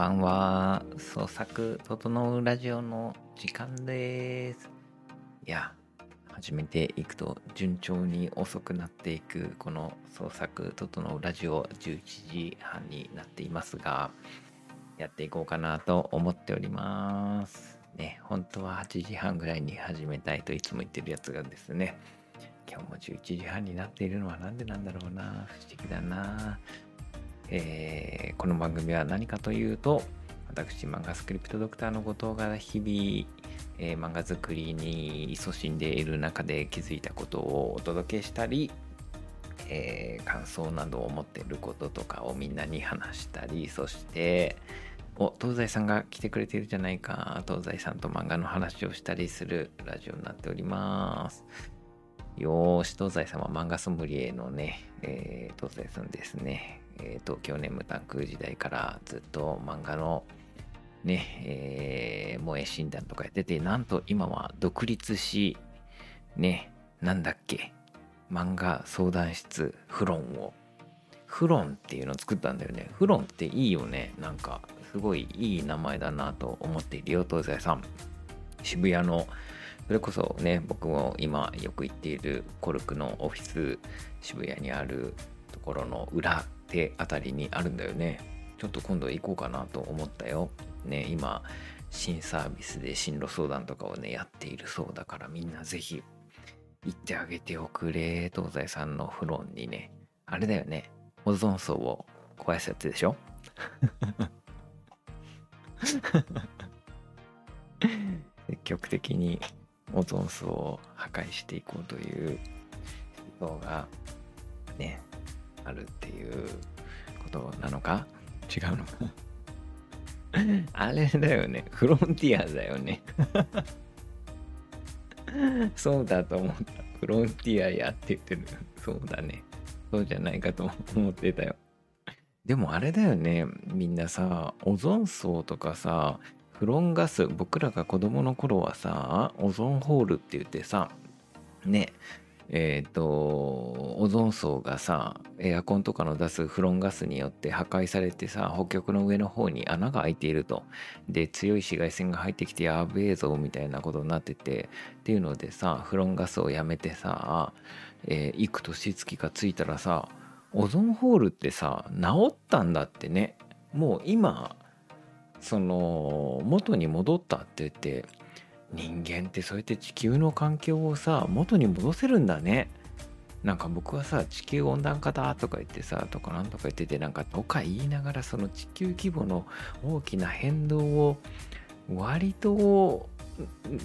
ばんは。創作整うラジオの時間です。いや、始めていくと順調に遅くなっていくこの創作整うラジオ11時半になっていますが、やっていこうかなと思っております。ね、本当は8時半ぐらいに始めたいといつも言ってるやつがですね、今日も11時半になっているのはなんでなんだろうな、不思議だな。えーこの番組は何かというと私漫画スクリプトドクターの後藤が日々、えー漫画作りに勤しんでいる中で気づいたことをお届けしたり、えー感想などを思っていることとかをみんなに話したりそしてお東西さんが来てくれてるじゃないか。東西さんと漫画の話をしたりするラジオになっております。よーし、東西さんは漫画ソムリエのね、えー東西さんですね、えー東京ネムタンク時代からずっと漫画のね、えー萌え診断とかやってて、なんと今は独立し、ね、なんだっけ、漫画相談室フロンを、フロンっていうのを作ったんだよね。フロンっていいよね。なんか、すごいいい名前だなと思っているよ、東西さん。渋谷のそれこそね僕も今よく行っているコルクのオフィス渋谷にあるところの裏手あたりにあるんだよね。ちょっと今度行こうかなと思ったよ。ね今新サービスで進路相談とかをねやっているそうだからみんなぜひ行ってあげておくれ東西さんのフロンにね。あれだよね。オゾン層を壊すやつでしょ？積極的にオゾン層を破壊していこうという思想がねあるっていうことなのか？違うのか？あれだよね。フロンティアだよね。そうだと思った。フロンティアやって言ってる。そうだね。そうじゃないかと思ってたよ。でもあれだよね。みんなさオゾン層とかさフロンガス僕らが子供の頃はさオゾンホールって言ってさねえっ、とオゾン層がさエアコンとかの出すフロンガスによって破壊されてさ北極の上の方に穴が開いていると。で強い紫外線が入ってきてやべえぞみたいなことになっててっていうのでさフロンガスをやめてさ、えー幾年月かついたらさオゾンホールってさ治ったんだってね。もう今その元に戻ったって言って人間ってそうやって地球の環境をさ元に戻せるんだねなんか僕はさ地球温暖化だとか言ってさとかなんとか言っててなんかとか言いながらその地球規模の大きな変動を割と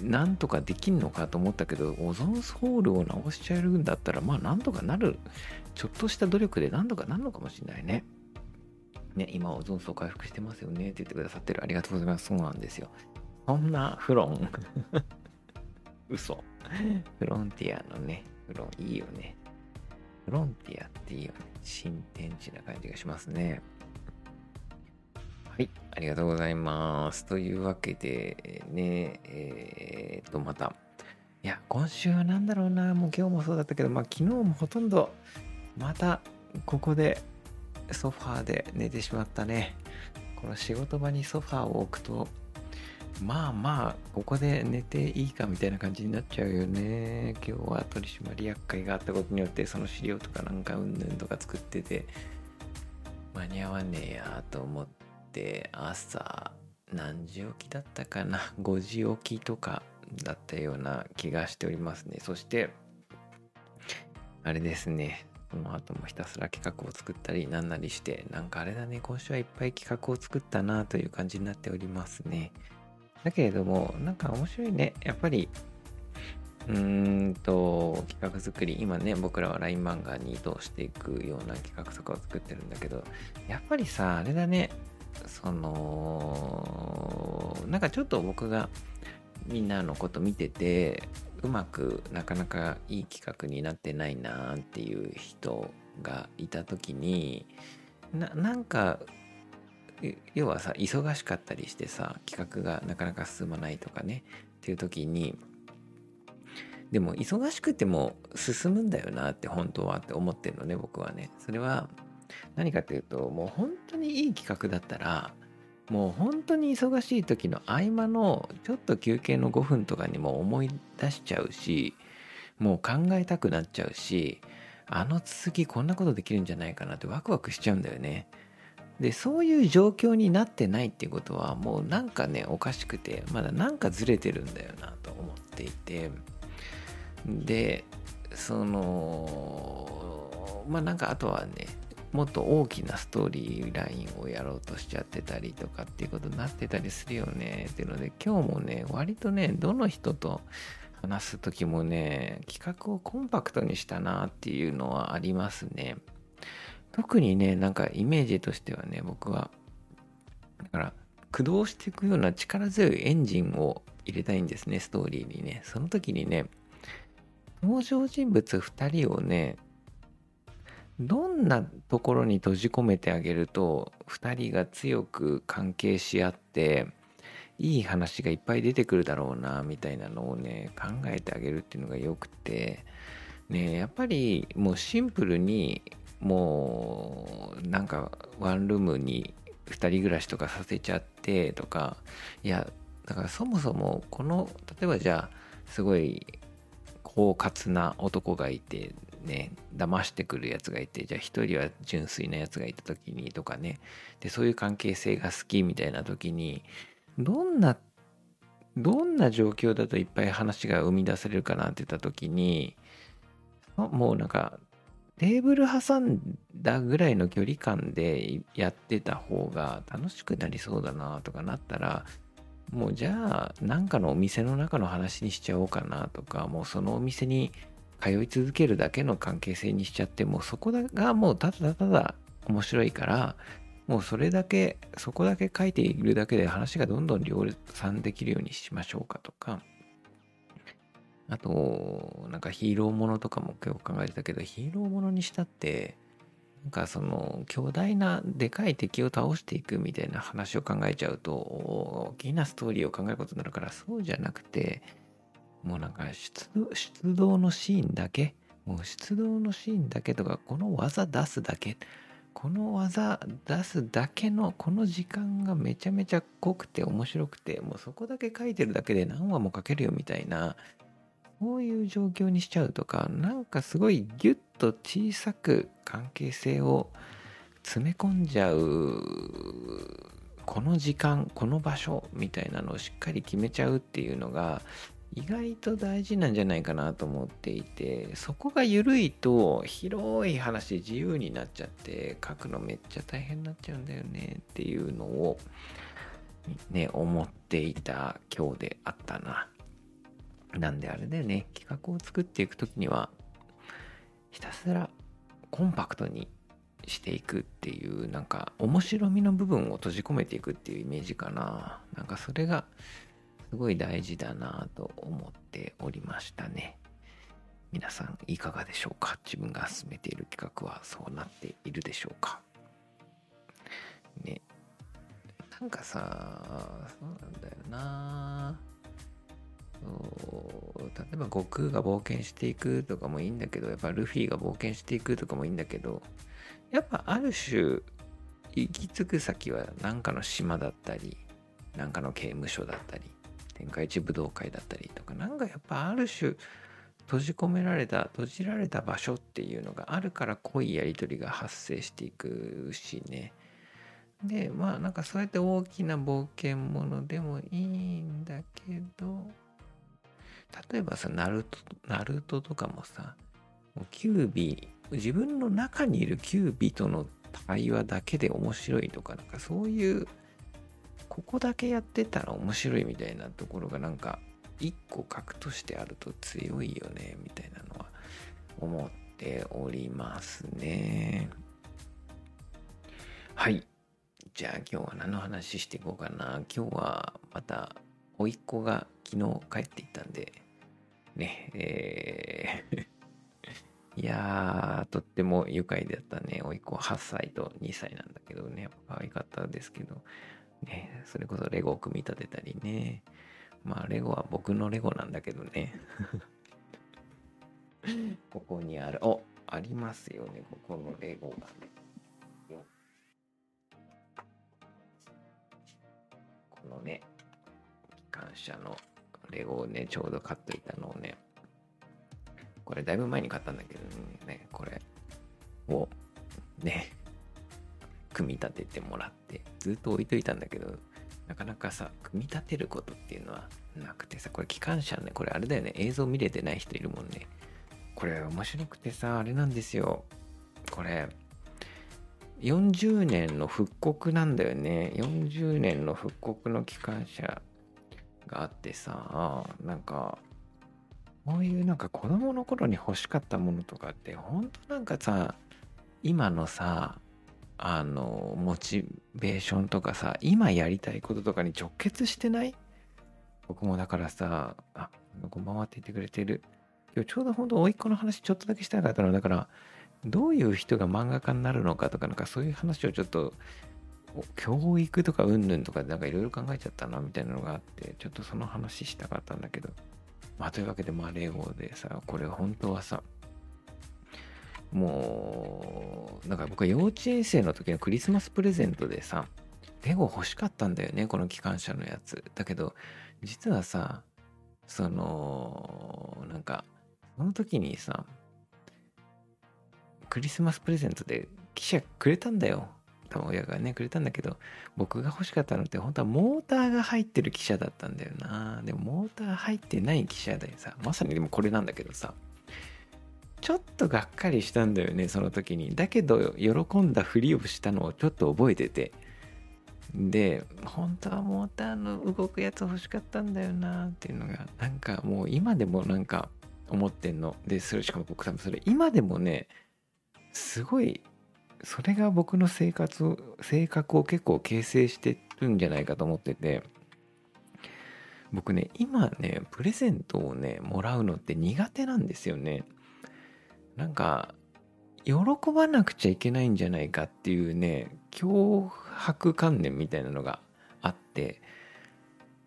なんとかできんのかと思ったけどオゾンホールを直しちゃえるんだったらまあなんとかなるちょっとした努力でなんとかなるのかもしれないね。ね、今オゾン層回復してますよねって言ってくださってるありがとうございます。そうなんですよ。そんなフロン 嘘。フロンティアのね、フロンいいよね。フロンティアっていいよね。新天地な感じがしますね。はい、ありがとうございます。というわけで、ね、えー、っと、また。いや、今週は何だろうな、もう今日もそうだったけど、まあ昨日もほとんど、またここでソファーで寝てしまったね。この仕事場にソファーを置くと、まあまあ、ここで寝ていいかみたいな感じになっちゃうよね。今日は取締役会があったことによって、その資料とかなんかうんぬんとか作ってて、間に合わねえやと思って、朝、何時起きだったかな ?5 時起きとかだったような気がしておりますね。そして、あれですね。その後もひたすら企画を作ったりなんなりして、なんかあれだね、今週はいっぱい企画を作ったなという感じになっておりますね。だけれども、なんか面白いね。やっぱり、うーんと、企画作り、今ね、僕らは LINE 漫画に移動していくような企画とかを作ってるんだけど、やっぱりさ、あれだね、その、なんかちょっと僕がみんなのこと見てて、うまくなかなかいい企画になってないなっていう人がいた時にななんか要はさ忙しかったりしてさ企画がなかなか進まないとかねっていう時にでも忙しくても進むんだよなって本当はって思ってるのね僕はねそれは何かっていうともう本当にいい企画だったらもう本当に忙しい時の合間のちょっと休憩の5分とかにも思い出しちゃうしもう考えたくなっちゃうしあの続きこんなことできるんじゃないかなってワクワクしちゃうんだよね。でそういう状況になってないっていうことはもうなんかねおかしくてまだなんかずれてるんだよなと思っていてでそのまあなんかあとはねもっと大きなストーリーラインをやろうとしちゃってたりとかっていうことになってたりするよね。っていうので今日もね割とねどの人と話す時もね企画をコンパクトにしたなっていうのはありますね。特にねなんかイメージとしてはね僕はだから駆動していくような力強いエンジンを入れたいんですねストーリーにね。その時にね登場人物2人をねどんなところに閉じ込めてあげると2人が強く関係し合っていい話がいっぱい出てくるだろうなみたいなのをね考えてあげるっていうのがよくて。ねやっぱりもうシンプルにもうなんかワンルームに2人暮らしとかさせちゃってとかいやだからそもそもこの例えばじゃあすごい狡猾な男がいてね騙してくるやつがいてじゃあ一人は純粋なやつがいた時にとかね。でそういう関係性が好きみたいな時にどんなどんな状況だといっぱい話が生み出されるかなって言った時にもうなんかテーブル挟んだぐらいの距離感でやってた方が楽しくなりそうだなとかなったらもうじゃあなんかのお店の中の話にしちゃおうかなとかもうそのお店に通い続けるだけの関係性にしちゃってもうそこがもうただただ面白いからもうそれだけそこだけ書いているだけで話がどんどん量産できるようにしましょうかとかあとなんかヒーローものとかも今日考えてたけどヒーローものにしたってなんかその巨大なでかい敵を倒していくみたいな話を考えちゃうと大きなストーリーを考えることになるからそうじゃなくてもうなんか出動のシーンだけもう出動のシーンだけとかこの技出すだけこの技出すだけのこの時間がめちゃめちゃ濃くて面白くてもうそこだけ書いてるだけで何話も書けるよみたいなこういう状況にしちゃうとかなんかすごいギュッと小さく関係性を詰め込んじゃうこの時間この場所みたいなのをしっかり決めちゃうっていうのが意外と大事なんじゃないかなと思っていてそこが緩いと広い話自由になっちゃって書くのめっちゃ大変になっちゃうんだよねっていうのをね思っていた今日であったな。なんであれだよね、企画を作っていくときには、ひたすらコンパクトにしていくっていう、なんか面白みの部分を閉じ込めていくっていうイメージかな。なんかそれがすごい大事だなと思っておりましたね。皆さんいかがでしょうか？自分が進めている企画はそうなっているでしょうか？ね。なんかさ、そうなんだよな例えば悟空が冒険していくとかもいいんだけどやっぱルフィが冒険していくとかもいいんだけどやっぱある種行き着く先は何かの島だったり何かの刑務所だったり天下一武道会だったりとかなんかやっぱある種閉じ込められた閉じられた場所っていうのがあるから濃いやり取りが発生していくしね。でまあなんかそうやって大きな冒険ものでもいいんだけど例えばさ、ナルト、ナルトとかもさ、キュービー、自分の中にいるキュービーとの対話だけで面白いとか、なんかそういう、ここだけやってたら面白いみたいなところがなんか、一個核としてあると強いよね、みたいなのは思っておりますね。はい。じゃあ今日は何の話していこうかな。今日はまた、甥っ子が昨日帰っていったんで、ね、えー いやー、とっても愉快だったね。おいっ子8歳と2歳なんだけどね、可愛かったですけど、ね、それこそレゴを組み立てたりね。まあ、レゴは僕のレゴなんだけどね。ここにある、おありますよね、ここのレゴがね。このね、機関車のレゴをね、ちょうど買っといたのをね、これだいぶ前に買ったんだけどね、これをね、組み立ててもらって、ずっと置いといたんだけど、なかなかさ、組み立てることっていうのはなくてさ、これ機関車ね、これあれだよね、映像見れてない人いるもんね。これ面白くてさ、あれなんですよ。これ、40年の復刻なんだよね。40年の復刻の機関車があってさ、なんか、こういうなんか子供の頃に欲しかったものとかって、ほんとなんかさ、今のさ、あの、モチベーションとかさ、今やりたいこととかに直結してない？僕もだからさ、あ、こんばんはって言ってくれてる。今日ちょうどほんと甥っ子の話ちょっとだけしたかったのだから、どういう人が漫画家になるのかとか、なんかそういう話をちょっと、教育とかうんぬんとかなんかいろいろ考えちゃったなみたいなのがあって、ちょっとその話したかったんだけど。まあというわけで、まあレゴでさ、これ本当はさ、もう、なんか僕は幼稚園生の時のクリスマスプレゼントでさ、レゴ欲しかったんだよね、この機関車のやつ。だけど、実はさ、その、なんか、その時にさ、クリスマスプレゼントで記者くれたんだよ。多分親がね、くれたんだけど、僕が欲しかったのって本当はモーターが入ってる汽車だったんだよな。でもモーター入ってない汽車でさ、まさにでもこれなんだけどさ、ちょっとがっかりしたんだよね、その時に。だけど、喜んだふりをしたのをちょっと覚えてて。で、本当はモーターの動くやつ欲しかったんだよなっていうのが、なんかもう今でもなんか思ってんの。で、それしかも僕多分それ今でもね、すごいそれが僕の生活を性格を結構形成してるんじゃないかと思ってて僕ね今ねプレゼントをねもらうのって苦手なんですよね。なんか喜ばなくちゃいけないんじゃないかっていうね脅迫観念みたいなのがあって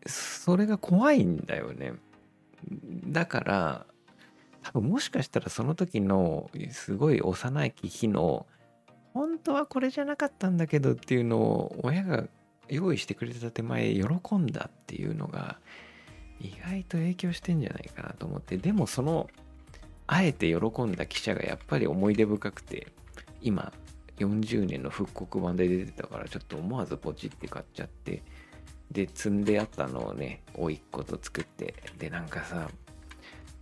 それが怖いんだよね。だから多分もしかしたらその時のすごい幼い日の本当はこれじゃなかったんだけどっていうのを親が用意してくれてた手前喜んだっていうのが意外と影響してんじゃないかなと思ってでもそのあえて喜んだ記者がやっぱり思い出深くて今40年の復刻版で出てたからちょっと思わずポチって買っちゃってで積んであったのをね甥っ子と作ってでなんかさ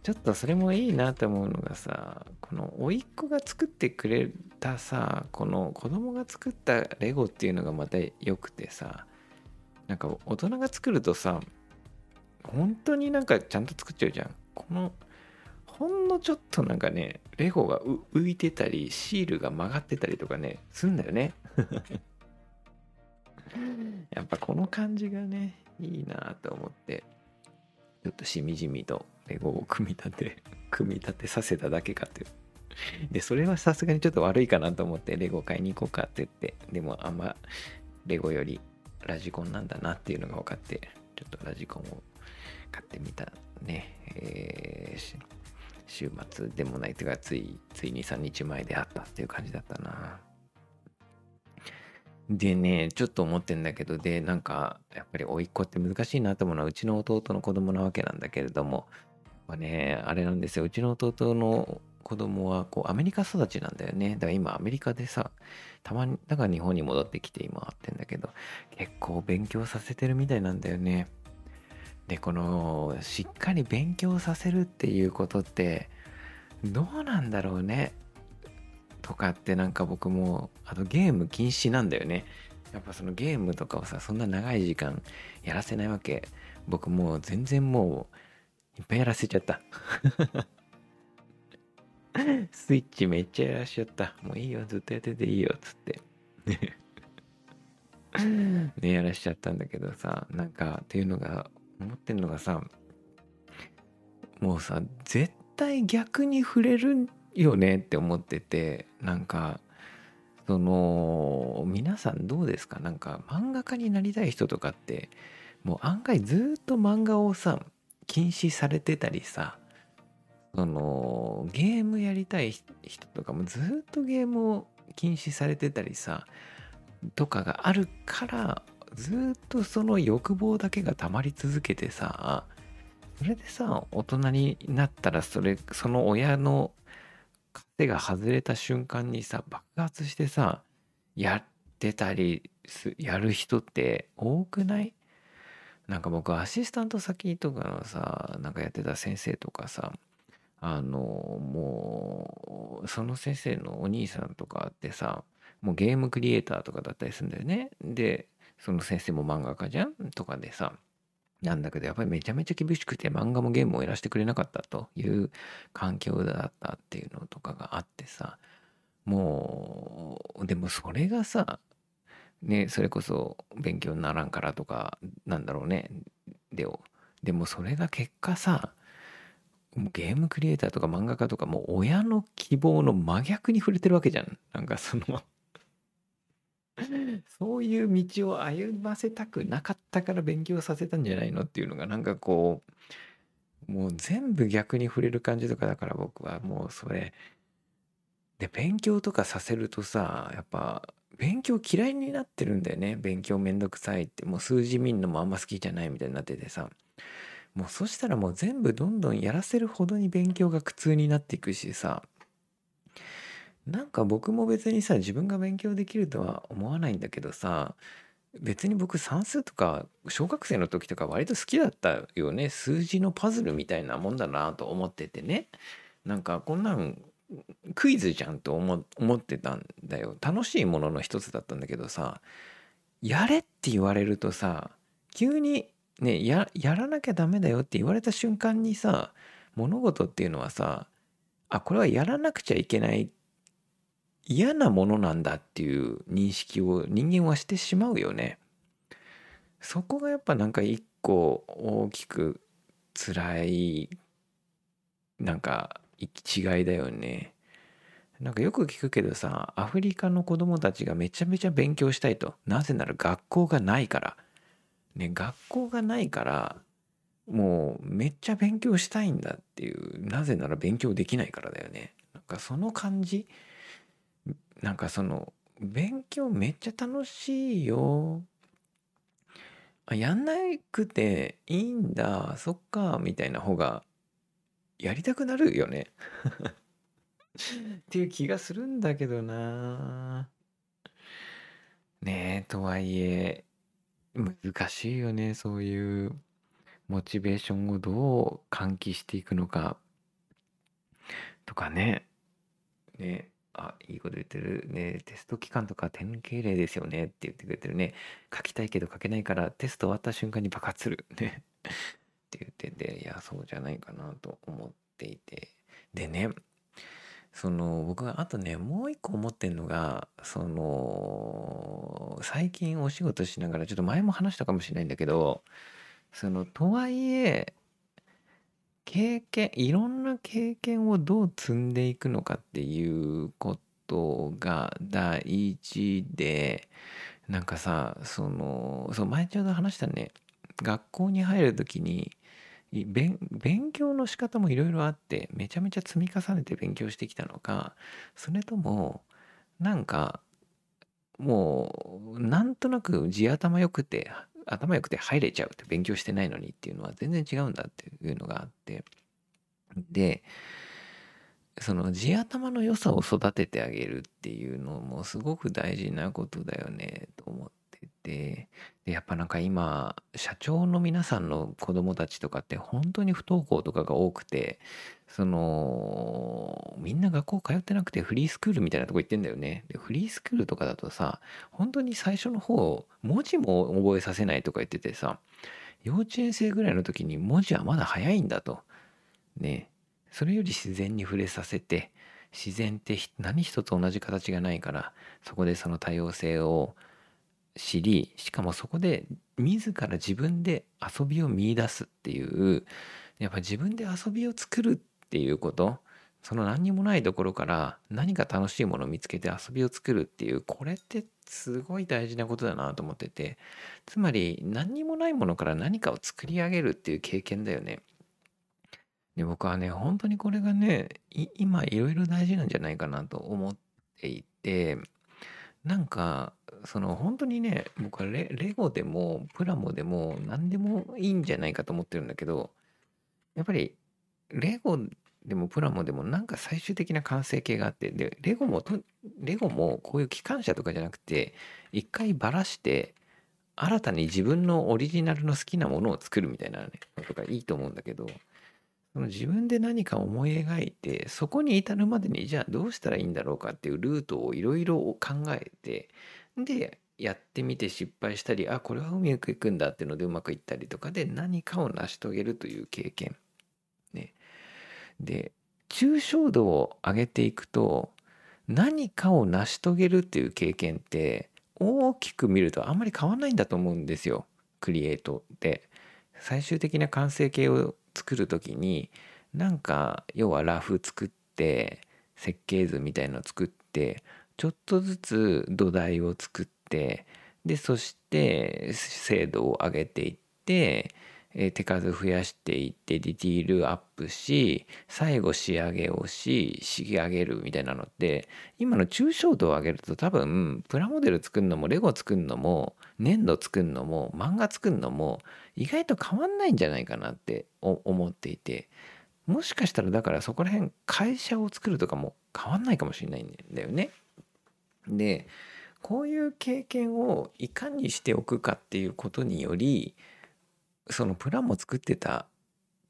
ちょっとそれもいいなって思うのがさこの甥っ子が作ってくれたさこの子供が作ったレゴっていうのがまた良くてさなんか大人が作るとさ本当になんかちゃんと作っちゃうじゃん。このほんのちょっとなんかねレゴが浮いてたりシールが曲がってたりとかねすんだよね。やっぱこの感じがねいいなと思ってちょっとしみじみとレゴを組み立て、組み立てさせただけかという。で、それはさすがにちょっと悪いかなと思ってレゴ買いに行こうかって言って、でもあんまレゴよりラジコンなんだなっていうのが分かって、ちょっとラジコンを買ってみたね。えー、週末でもないというか、つい、つい2、3日前であったっていう感じだったな。でね、ちょっと思ってんだけど、で、なんか、やっぱり甥っ子って難しいなと思うのは、うちの弟の子供なわけなんだけれども、まあね、あれなんですよ。うちの弟の子供は、こう、アメリカ育ちなんだよね。だから今、アメリカでさ、たまに、だから日本に戻ってきて今会ってんだけど、結構勉強させてるみたいなんだよね。で、この、しっかり勉強させるっていうことって、どうなんだろうね。とかってなんか僕もあとゲーム禁止なんだよね。やっぱそのゲームとかをさそんな長い時間やらせないわけ。僕もう全然もういっぱいやらせちゃった。スイッチめっちゃやらしちゃった。もういいよずっとやってていいよっつって。ねやらしちゃったんだけどさなんかっていうのが思ってんのがさもうさ絶対逆に触れるよねって思っててなんかその皆さんどうですか？なんか漫画家になりたい人とかってもう案外ずっと漫画をさ禁止されてたりさそのゲームやりたい人とかもずっとゲームを禁止されてたりさとかがあるからずっとその欲望だけが溜まり続けてさそれでさ大人になったらそれその親の手が外れた瞬間にさ爆発してさやってたりやる人って多くない？なんか僕アシスタント先とかのさなんかやってた先生とかさあのもうその先生のお兄さんとかってさもうゲームクリエイターとかだったりするんだよね。でその先生も漫画家じゃん？とかでさなんだけどやっぱりめちゃめちゃ厳しくて漫画もゲームをやらせてくれなかったという環境だったっていうのとかがあってさもうでもそれがさねそれこそ勉強にならんからとかなんだろうねででもそれが結果さゲームクリエイターとか漫画家とかもう親の希望の真逆に触れてるわけじゃん。なんかその そういう道を歩ませたくなかったから勉強させたんじゃないのっていうのがなんかこうもう全部逆に触れる感じとかだから僕はもうそれ。で勉強とかさせるとさやっぱ勉強嫌いになってるんだよね。勉強めんどくさいって。もう数字見んのもあんま好きじゃないみたいになっててさ。もうそしたらもう全部どんどんやらせるほどに勉強が苦痛になっていくしさ。なんか僕も別にさ自分が勉強できるとは思わないんだけどさ別に僕算数とか小学生の時とか割と好きだったよね。数字のパズルみたいなもんだなと思っててね。なんかこんなんクイズじゃんと思思ってたんだよ。楽しいものの一つだったんだけどさやれって言われるとさ急にねややらなきゃダメだよって言われた瞬間にさ物事っていうのはさあこれはやらなくちゃいけない嫌なものなんだっていう認識を人間はしてしまうよね。そこがやっぱなんか一個大きく辛いなんか違いだよね。なんかよく聞くけどさアフリカの子供たちがめちゃめちゃ勉強したいとなぜなら学校がないからね学校がないからもうめっちゃ勉強したいんだっていうなぜなら勉強できないからだよねなんかその感じなんかその勉強めっちゃ楽しいよ。あやんなくていいんだ。そっか。みたいな方がやりたくなるよね。っていう気がするんだけどな。ねえとはいえ難しいよね。そういうモチベーションをどう喚起していくのかとかね。ね。あ、いいこと言ってるね。テスト期間とか典型例ですよねって言ってくれてるね。書きたいけど書けないからテスト終わった瞬間に爆発する。ね。って言ってて、いや、そうじゃないかなと思っていて。でね、その僕があとねもう一個思ってんのがその最近お仕事しながらちょっと前も話したかもしれないんだけどそのとはいえ経験いろんな経験をどう積んでいくのかっていうことが大事でなんかさそのそう前ちょうど話したね。学校に入る時に勉強の仕方もいろいろあってめちゃめちゃ積み重ねて勉強してきたのかそれともなんかもうなんとなく地頭良くて頭良くて入れちゃうって勉強してないのにっていうのは全然違うんだっていうのがあって。でその地頭の良さを育ててあげるっていうのもすごく大事なことだよねと思っててでやっぱなんか今社長の皆さんの子供たちとかって本当に不登校とかが多くてそのみんな学校通ってなくてフリースクールみたいなとこ行ってんだよね。でフリースクールとかだとさ本当に最初の方文字も覚えさせないとか言っててさ幼稚園生ぐらいの時に文字はまだ早いんだと。ね。それより自然に触れさせて自然って何一つ同じ形がないからそこでその多様性を知りしかもそこで自ら自分で遊びを見いだすっていうやっぱ自分で遊びを作るっていうことその何にもないところから何か楽しいものを見つけて遊びを作るっていうこれってすごい大事なことだなと思っててつまり何にもないものから何かを作り上げるっていう経験だよね。で僕はね本当にこれがね今いろいろ大事なんじゃないかなと思っていてなんかその本当にね僕はレレゴでもプラモでも何でもいいんじゃないかと思ってるんだけどやっぱりレゴでもプラモでもなんか最終的な完成形があってでレゴもレゴもこういう機関車とかじゃなくて一回ばらして新たに自分のオリジナルの好きなものを作るみたいなねとかいいと思うんだけどその自分で何か思い描いてそこに至るまでにじゃあどうしたらいいんだろうかっていうルートをいろいろ考えてでやってみて失敗したりあこれはうまくいくんだっていうのでうまくいったりとかで何かを成し遂げるという経験。ね、で抽象度を上げていくと何かを成し遂げるっていう経験って大きく見るとあんまり変わんないんだと思うんですよ。クリエイトって最終的な完成形を作る時になんか要はラフ作って設計図みたいの作ってちょっとずつ土台を作ってでそして精度を上げていってえ手数増やしていってディティールアップし最後仕上げをし仕上げるみたいなのって今の抽象度を上げると多分プラモデル作るのもレゴ作るのも粘土作るのも漫画作るのも意外と変わんないんじゃないかなって思っていてもしかしたらだからそこら辺会社を作るとかも変わんないかもしれないんだよね。でこういう経験をいかにしておくかっていうことによりそのプランも作ってた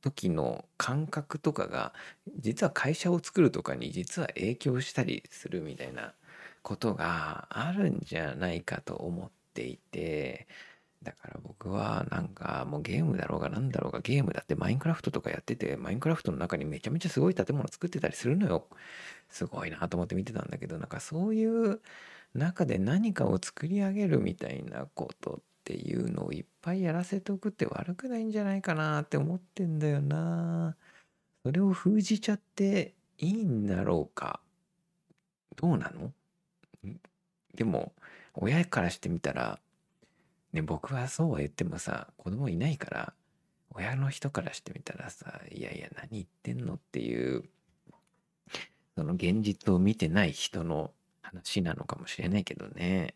時の感覚とかが実は会社を作るとかに実は影響したりするみたいなことがあるんじゃないかと思っていてだから僕はなんかもうゲームだろうが何だろうがゲームだってマインクラフトとかやっててマインクラフトの中にめちゃめちゃすごい建物作ってたりするのよ。すごいなと思って見てたんだけどなんかそういう中で何かを作り上げるみたいなことっていうのをいっぱいやらせておくって悪くないんじゃないかなって思ってんだよな。それを封じちゃっていいんだろうか。どうなの？でも、親からしてみたら、ね、僕はそうは言ってもさ、子供いないから、親の人からしてみたらさ、いやいや、何言ってんのっていう、その現実を見てない人の話なのかもしれないけどね。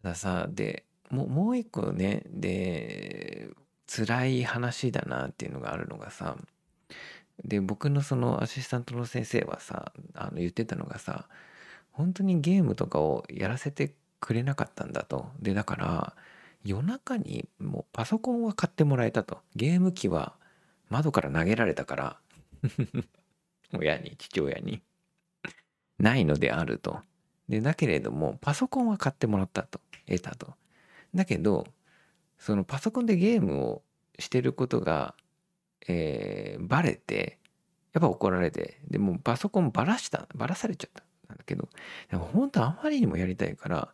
たださでももう一個ねで辛い話だなっていうのがあるのがさで僕のそのアシスタントの先生はさあの言ってたのがさ本当にゲームとかをやらせてくれなかったんだと。でだから夜中にもうパソコンは買ってもらえたと。ゲーム機は窓から投げられたから。親に父親に。ないのであると。でだけれどもパソコンは買ってもらったと。得たと。だけどそのパソコンでゲームをしてることが、えー、バレてやっぱ怒られてでもパソコンばらしたばらされちゃった。んだけどでも本当あまりにもやりたいから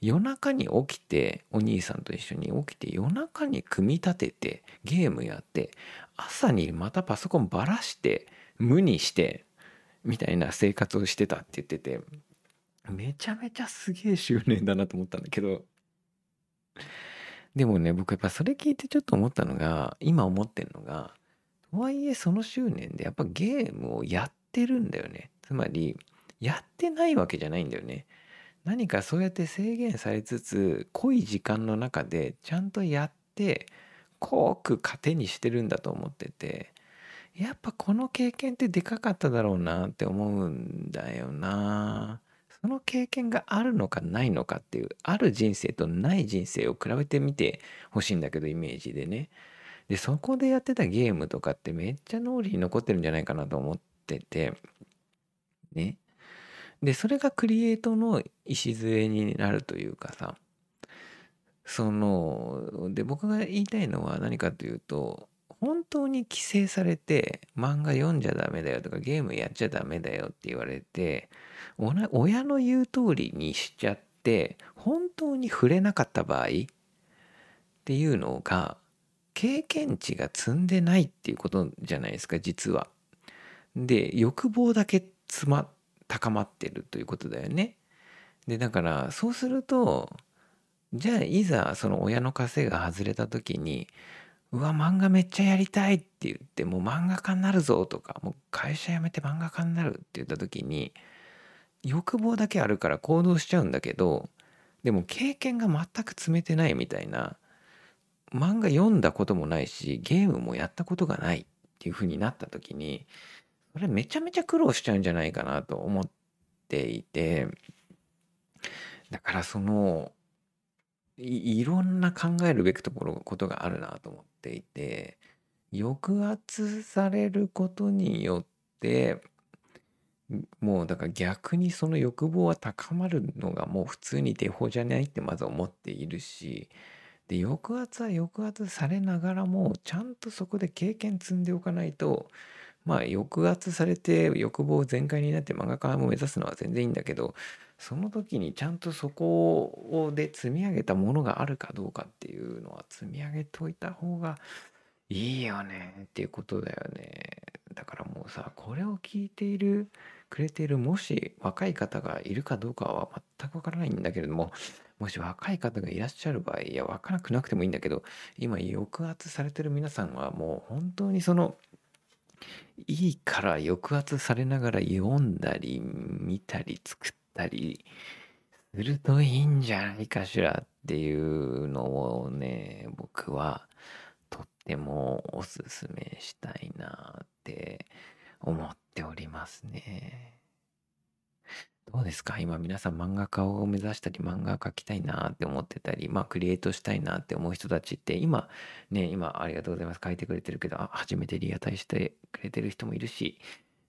夜中に起きてお兄さんと一緒に起きて夜中に組み立ててゲームやって朝にまたパソコンばらして無にしてみたいな生活をしてたって言っててめちゃめちゃすげえ執念だなと思ったんだけどでもね僕やっぱそれ聞いてちょっと思ったのが今思ってんのがとはいえその執念でやっぱゲームをやってるんだよね。つまりやってないわけじゃないんだよね。何かそうやって制限されつつ濃い時間の中でちゃんとやって濃く糧にしてるんだと思っててやっぱこの経験ってでかかっただろうなって思うんだよな。その経験があるのかないのかっていうある人生とない人生を比べてみてほしいんだけどイメージでね。でそこでやってたゲームとかってめっちゃ脳裏に残ってるんじゃないかなと思ってて。ね。でそれがクリエイトの礎になるというかさ。そので僕が言いたいのは何かというと本当に規制されて漫画読んじゃダメだよとかゲームやっちゃダメだよって言われて親の言う通りにしちゃって本当に触れなかった場合っていうのが経験値が積んでないっていうことじゃないですか実は。で欲望だけつま高まってるということだよね。でだからそうするとじゃあいざその親の枷が外れた時にうわ漫画めっちゃやりたいって言ってもう漫画家になるぞとかもう会社辞めて漫画家になるって言った時に欲望だけあるから行動しちゃうんだけどでも経験が全く積めてないみたいな漫画読んだこともないしゲームもやったことがないっていう風になった時にそれめちゃめちゃ苦労しちゃうんじゃないかなと思っていてだからそのいろんな考えるべきところことがあるなと思っていて抑圧されることによってもうだから逆にその欲望は高まるのがもう普通にデフォじゃないってまず思っているしで抑圧は抑圧されながらもちゃんとそこで経験積んでおかないとまあ抑圧されて欲望全開になって漫画家も目指すのは全然いいんだけどその時にちゃんとそこで積み上げたものがあるかどうかっていうのは積み上げといた方がいいよねっていうことだよね。だからもうさこれを聞いているくれているもし若い方がいるかどうかは全くわからないんだけれどももし若い方がいらっしゃる場合いやわからなくなくてもいいんだけど今抑圧されてる皆さんはもう本当にそのいいから抑圧されながら読んだり見たり作ったりするといいんじゃないかしらっていうのをね僕はとってもおすすめしたいなって思っておりますね。どうですか？今皆さん漫画家を目指したり漫画描きたいなって思ってたり、まあクリエイトしたいなって思う人たちって今ね、今ありがとうございます書いてくれてるけど、初めてリアタイしてくれてる人もいるし、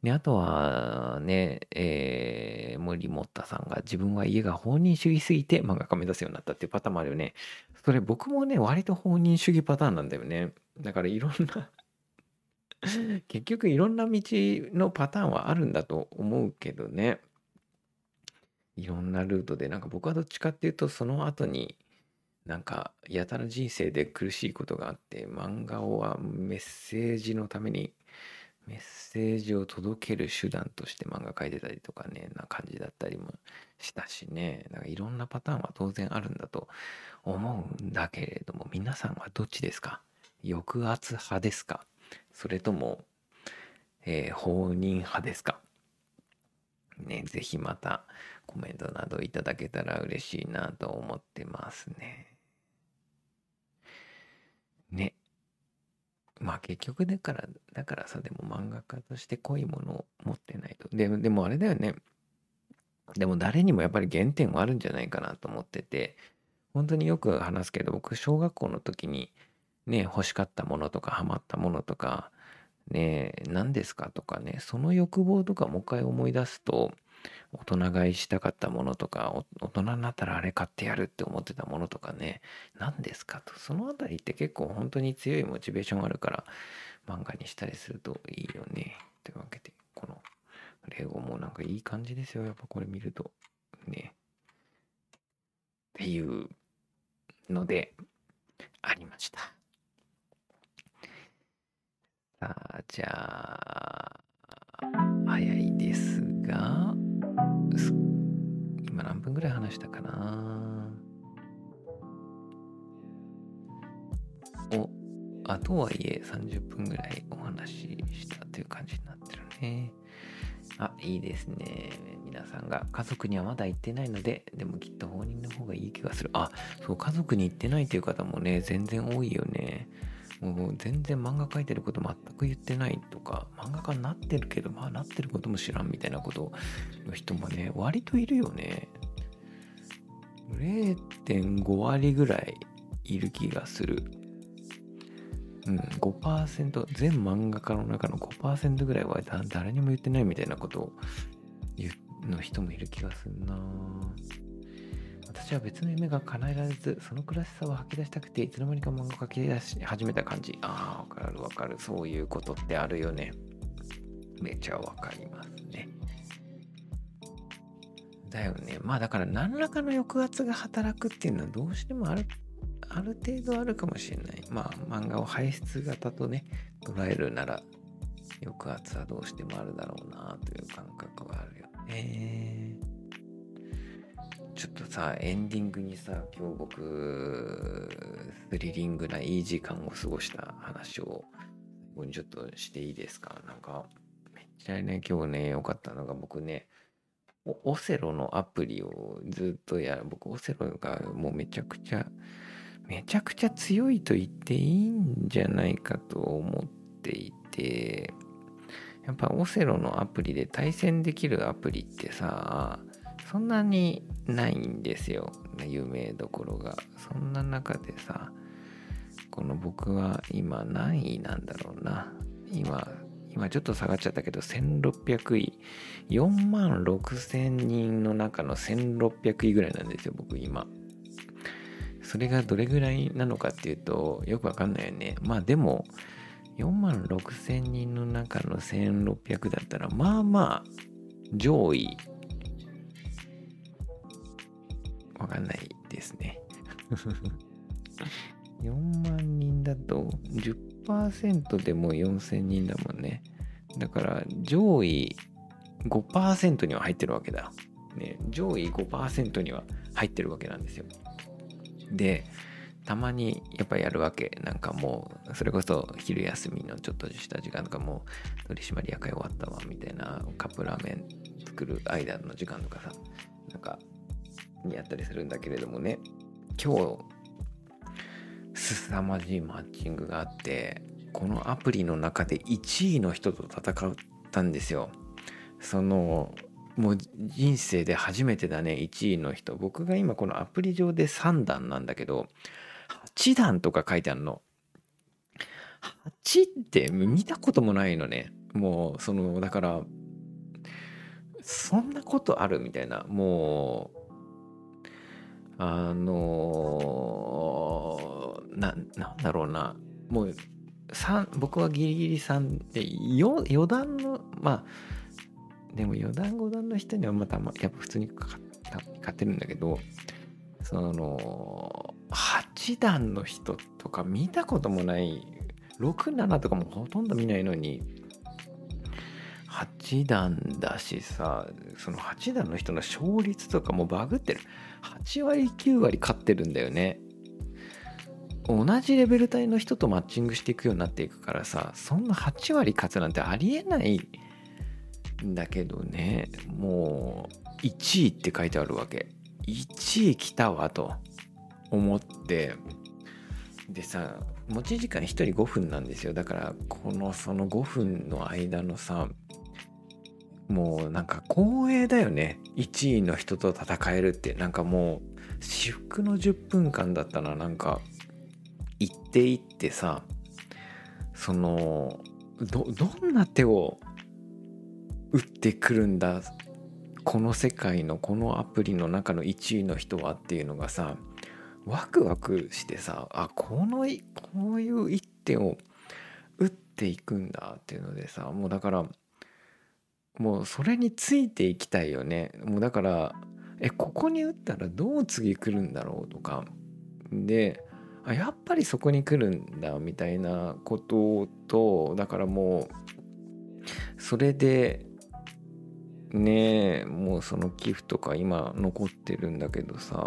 ね、あとはね、えー、森本さんが自分は家が放任主義すぎて漫画家目指すようになったっていうパターンもあるよね。それ僕もね、割と放任主義パターンなんだよね。だからいろんな 結局いろんな道のパターンはあるんだと思うけどね。いろんなルートで、なんか僕はどっちかっていうと、その後に、なんか、やたら人生で苦しいことがあって、漫画をはメッセージのために、メッセージを届ける手段として漫画描いてたりとかね、な感じだったりもしたしね、なんかいろんなパターンは当然あるんだと思うんだけれども、皆さんはどっちですか？抑圧派ですか？それとも、えー、放任派ですか？ね、ぜひまたコメントなどいただけたら嬉しいなと思ってますね。ね。まあ結局だから、だからさ、でも漫画家として濃いものを持ってないと。ででもあれだよね。でも誰にもやっぱり原点はあるんじゃないかなと思ってて、本当によく話すけど、僕小学校の時にね、欲しかったものとかハマったものとか、ね、何ですかとかね、その欲望とかもう一回思い出すと、大人買いしたかったものとか、大人になったらあれ買ってやるって思ってたものとかね、何ですかと、そのあたりって結構本当に強いモチベーションあるから、漫画にしたりするといいよね。というわけで、このレゴもなんかいい感じですよ。やっぱこれ見ると。ね。っていうので、ありました。さあ、じゃあ、早いですが、今何分ぐらい話したかなお、あとはいえ30分ぐらいお話ししたという感じになってるね。あ、いいですね。皆さんが家族にはまだ行ってないので、でもきっと放任の方がいい気がする。あ、そう、家族に行ってないという方もね、全然多いよね。もう全然漫画描いてること全く言ってないとか、漫画家になってるけど、まあなってることも知らんみたいなことの人もね、割といるよね。0.5割ぐらいいる気がする。うん、5%、全漫画家の中の5%ぐらいは誰にも言ってないみたいなことの人もいる気がするな私は別の夢が叶えられず、その悔しさを吐き出したくて、いつの間にか漫画を描き出し始めた感じ。ああ、わかるわかる。そういうことってあるよね。めちゃわかりますね。だよね。まあだから何らかの抑圧が働くっていうのはどうしてもある、ある程度あるかもしれない。まあ漫画を排出型とね、捉えるなら抑圧はどうしてもあるだろうなという感覚はあるよね。ちょっとさ、エンディングにさ、今日僕、スリリングないい時間を過ごした話を、ここにちょっとしていいですか？なんか、めっちゃね、今日ね、良かったのが僕ね、オセロのアプリをずっとやる。僕オセロがもうめちゃくちゃめちゃくちゃ強いと言っていいんじゃないかと思っていてやっぱオセロのアプリで対戦できるアプリってさそんなにないんですよ。有名どころが。そんな中でさこの僕は今何位なんだろうな。今今ちょっと下がっちゃったけど1600位。4万6000人の中の1600位ぐらいなんですよ僕今。それがどれぐらいなのかっていうとよくわかんないよね。まあでも4万6000人の中の1600だったらまあまあ上位わかんないですね。4万人だと10%でも4000人だもんね。だから上位5%には入ってるわけだ、ね、上位5%には入ってるわけなんですよ。でたまにやっぱやるわけ。なんかもうそれこそ昼休みのちょっとした時間とかもう取締役会終わったわみたいなカップラーメン作る間の時間とかさ。なんかにやったりするんだけれどもね。今日凄まじいマッチングがあってこのアプリの中で1位の人と戦ったんですよ。そのもう人生で初めてだね1位の人。僕が今このアプリ上で3段なんだけど8段とか書いてあるの。8って見たこともないのね。もうそのだからそんなことあるみたいな。もうあのー、ななんだろうな。もう僕はギリギリ3で余談のまあでも4段5段の人にはまたやっぱ普通に勝ってるんだけどその8段の人とか見たこともない67とかもほとんど見ないのに8段だしさその8段の人の勝率とかもバグってる。8割9割勝ってるんだよね。同じレベル帯の人とマッチングしていくようになっていくからさそんな8割勝つなんてありえないんだけどね。もう1位って書いてあるわけ。1位来たわと思って。でさ持ち時間1人5分なんですよ。だからこのその5分の間のさもうなんか光栄だよね。1位の人と戦えるって。なんかもう至福の10分間だったな。なんか行っていってさ。そのどどんな手を打ってくるんだ？この世界のこのアプリの中の1位の人はっていうのがさワクワクしてさあこのこういう一手を打っていくんだっていうのでさもうだからもうそれについていきたいよね。もうだからえここに打ったらどう次来るんだろうとか。であやっぱりそこに来るんだみたいなこととだからもうそれでねもうその寄付とか今残ってるんだけどさ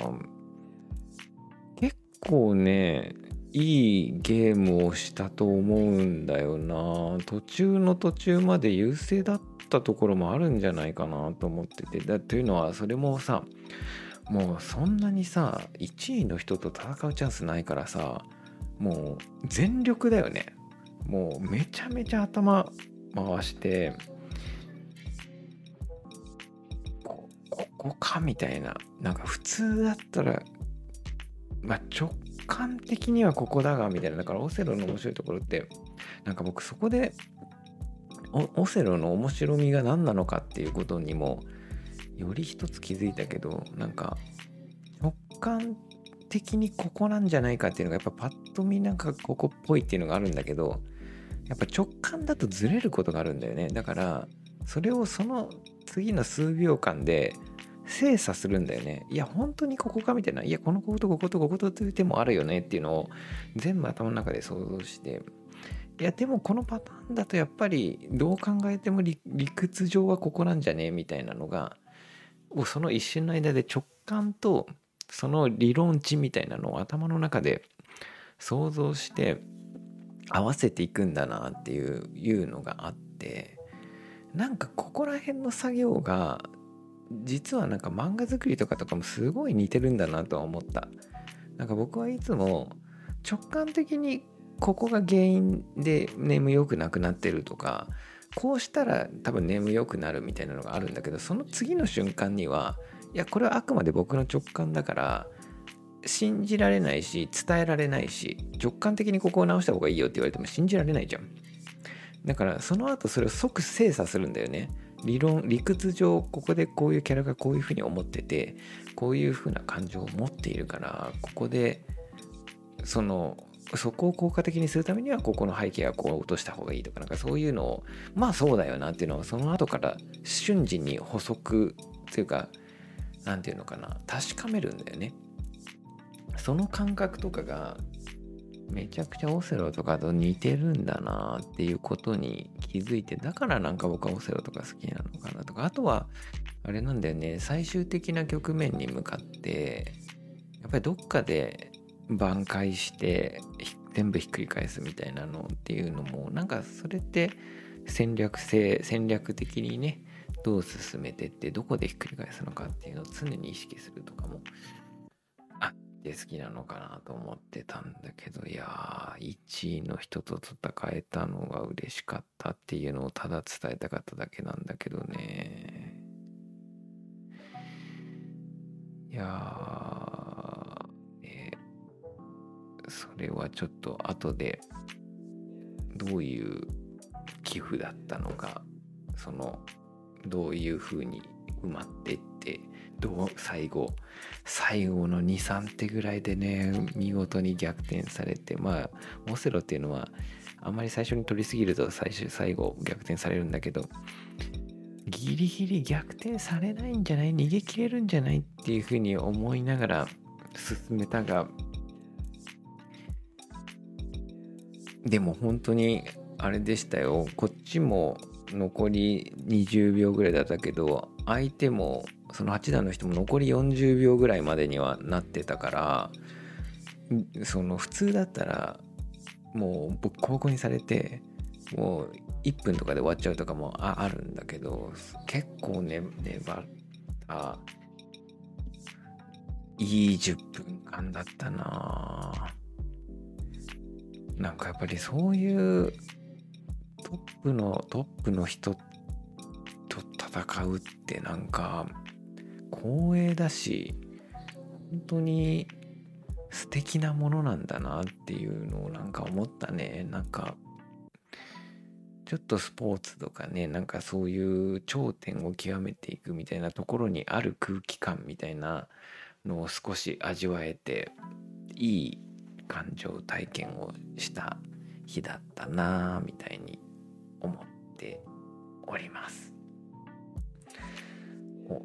結構ねいいゲームをしたと思うんだよな。途中の途中まで優勢だったたところもあるんじゃないかなと思ってて。だというのはそれもさもうそんなにさ1位の人と戦うチャンスないからさもう全力だよね。もうめちゃめちゃ頭回してここかみたいな。なんか普通だったらまあ直感的にはここだがみたいな。だからオセロの面白いところってなんか僕そこでオセロの面白みが何なのかっていうことにもより一つ気づいたけどなんか直感的にここなんじゃないかっていうのがやっぱパッと見なんかここっぽいっていうのがあるんだけどやっぱ直感だとずれることがあるんだよね。だからそれをその次の数秒間で精査するんだよね。いや本当にここかみたいないやこのことこことこことという手もあるよねっていうのを全部頭の中で想像していやでもこのパターンだとやっぱりどう考えても理屈上はここなんじゃねえみたいなのがその一瞬の間で直感とその理論値みたいなのを頭の中で想像して合わせていくんだなっていういうのがあってなんかここら辺の作業が実はなんか漫画作りとかとかもすごい似てるんだなとは思った。なんか僕はいつも直感的にここが原因で眠良くなくなってるとかこうしたら多分眠良くなるみたいなのがあるんだけどその次の瞬間にはいやこれはあくまで僕の直感だから信じられないし伝えられないし直感的にここを直した方がいいよって言われても信じられないじゃん。だからその後それを即精査するんだよね。理論理屈上ここでこういうキャラがこういうふうに思っててこういうふうな感情を持っているからここでそのそこを効果的にするためにはここの背景はこう落とした方がいいとかなんかそういうのをまあそうだよなっていうのはその後から瞬時に補足というか何て言うのかな確かめるんだよね。その感覚とかがめちゃくちゃオセロとかと似てるんだなっていうことに気づいてだからなんか僕はオセロとか好きなのかなとかあとはあれなんだよね最終的な局面に向かってやっぱりどっかで挽回して全部ひっくり返すみたいなのっていうのもなんかそれって戦略性戦略的にねどう進めてってどこでひっくり返すのかっていうのを常に意識するとかもあって好きなのかなと思ってたんだけどいやー1位の人と戦えたのが嬉しかったっていうのをただ伝えたかっただけなんだけどね。いやー、それはちょっと後でどういう寄付だったのかそのどういう風に埋まってってどう最後最後の23手ぐらいでね見事に逆転されてまあオセロっていうのはあんまり最初に取りすぎると最終最後逆転されるんだけどギリギリ逆転されないんじゃない？逃げ切れるんじゃない？っていうふうに思いながら進めたがでも本当にあれでしたよ。こっちも残り20秒ぐらいだったけど相手もその8段の人も残り40秒ぐらいまでにはなってたからその普通だったらもうボッコボコにされてもう1分とかで終わっちゃうとかもあるんだけど結構ね粘ったいい10分間だったななんかやっぱりそういうトップのトップの人と戦うってなんか光栄だし本当に素敵なものなんだなっていうのをなんか思ったね。なんかちょっとスポーツとかねなんかそういう頂点を極めていくみたいなところにある空気感みたいなのを少し味わえていい感情体験をした日だったなみたいに思っております。お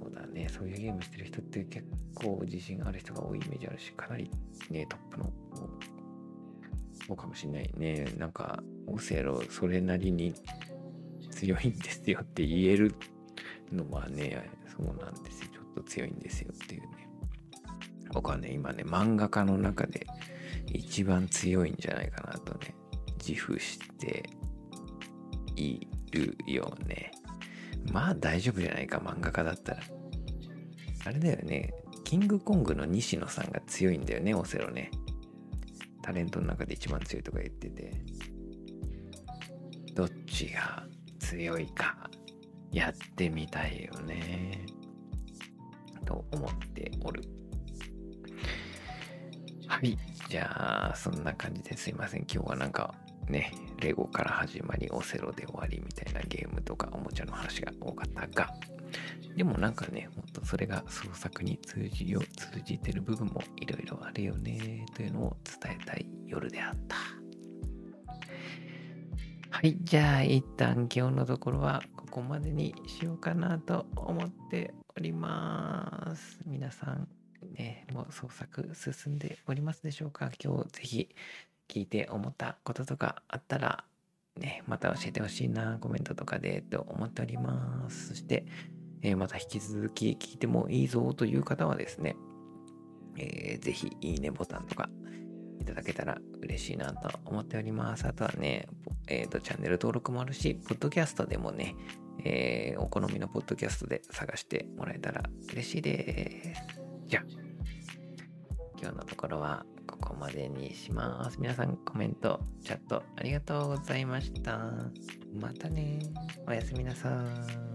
そうだね。そういうゲームしてる人って結構自信ある人が多いイメージあるしかなりねトップのそうかもしんないね。なんかオセロそれなりに強いんですよって言えるのはねそうなんですよ。ちょっと強いんですよっていうね僕はね今ね漫画家の中で一番強いんじゃないかなとね自負しているよね。まあ大丈夫じゃないか漫画家だったら。あれだよねキングコングの西野さんが強いんだよねオセロね。タレントの中で一番強いとか言ってて。どっちが強いかやってみたいよね。と思っておる。はいじゃあそんな感じですいません今日はなんかねレゴから始まりオセロで終わりみたいなゲームとかおもちゃの話が多かったがでもなんかね、もっとそれが創作に通じよ、通じてる部分もいろいろあるよね、というのを伝えたい夜であった。はい、じゃあ一旦今日のところはここまでにしようかなと思っております。皆さん、もう創作進んでおりますでしょうか？今日ぜひ聞いて思ったこととかあったらね、また教えてほしいな、コメントとかでと思っております。そして、えー、また引き続き聞いてもいいぞという方はですね、えー、ぜひいいねボタンとかいただけたら嬉しいなと思っております。あとはね、えっ、ー、と、チャンネル登録もあるし、ポッドキャストでもね、えーお好みのポッドキャストで探してもらえたら嬉しいです。じゃあ、今日のところはここまでにします。皆さんコメント、チャットありがとうございました。またね。おやすみなさい。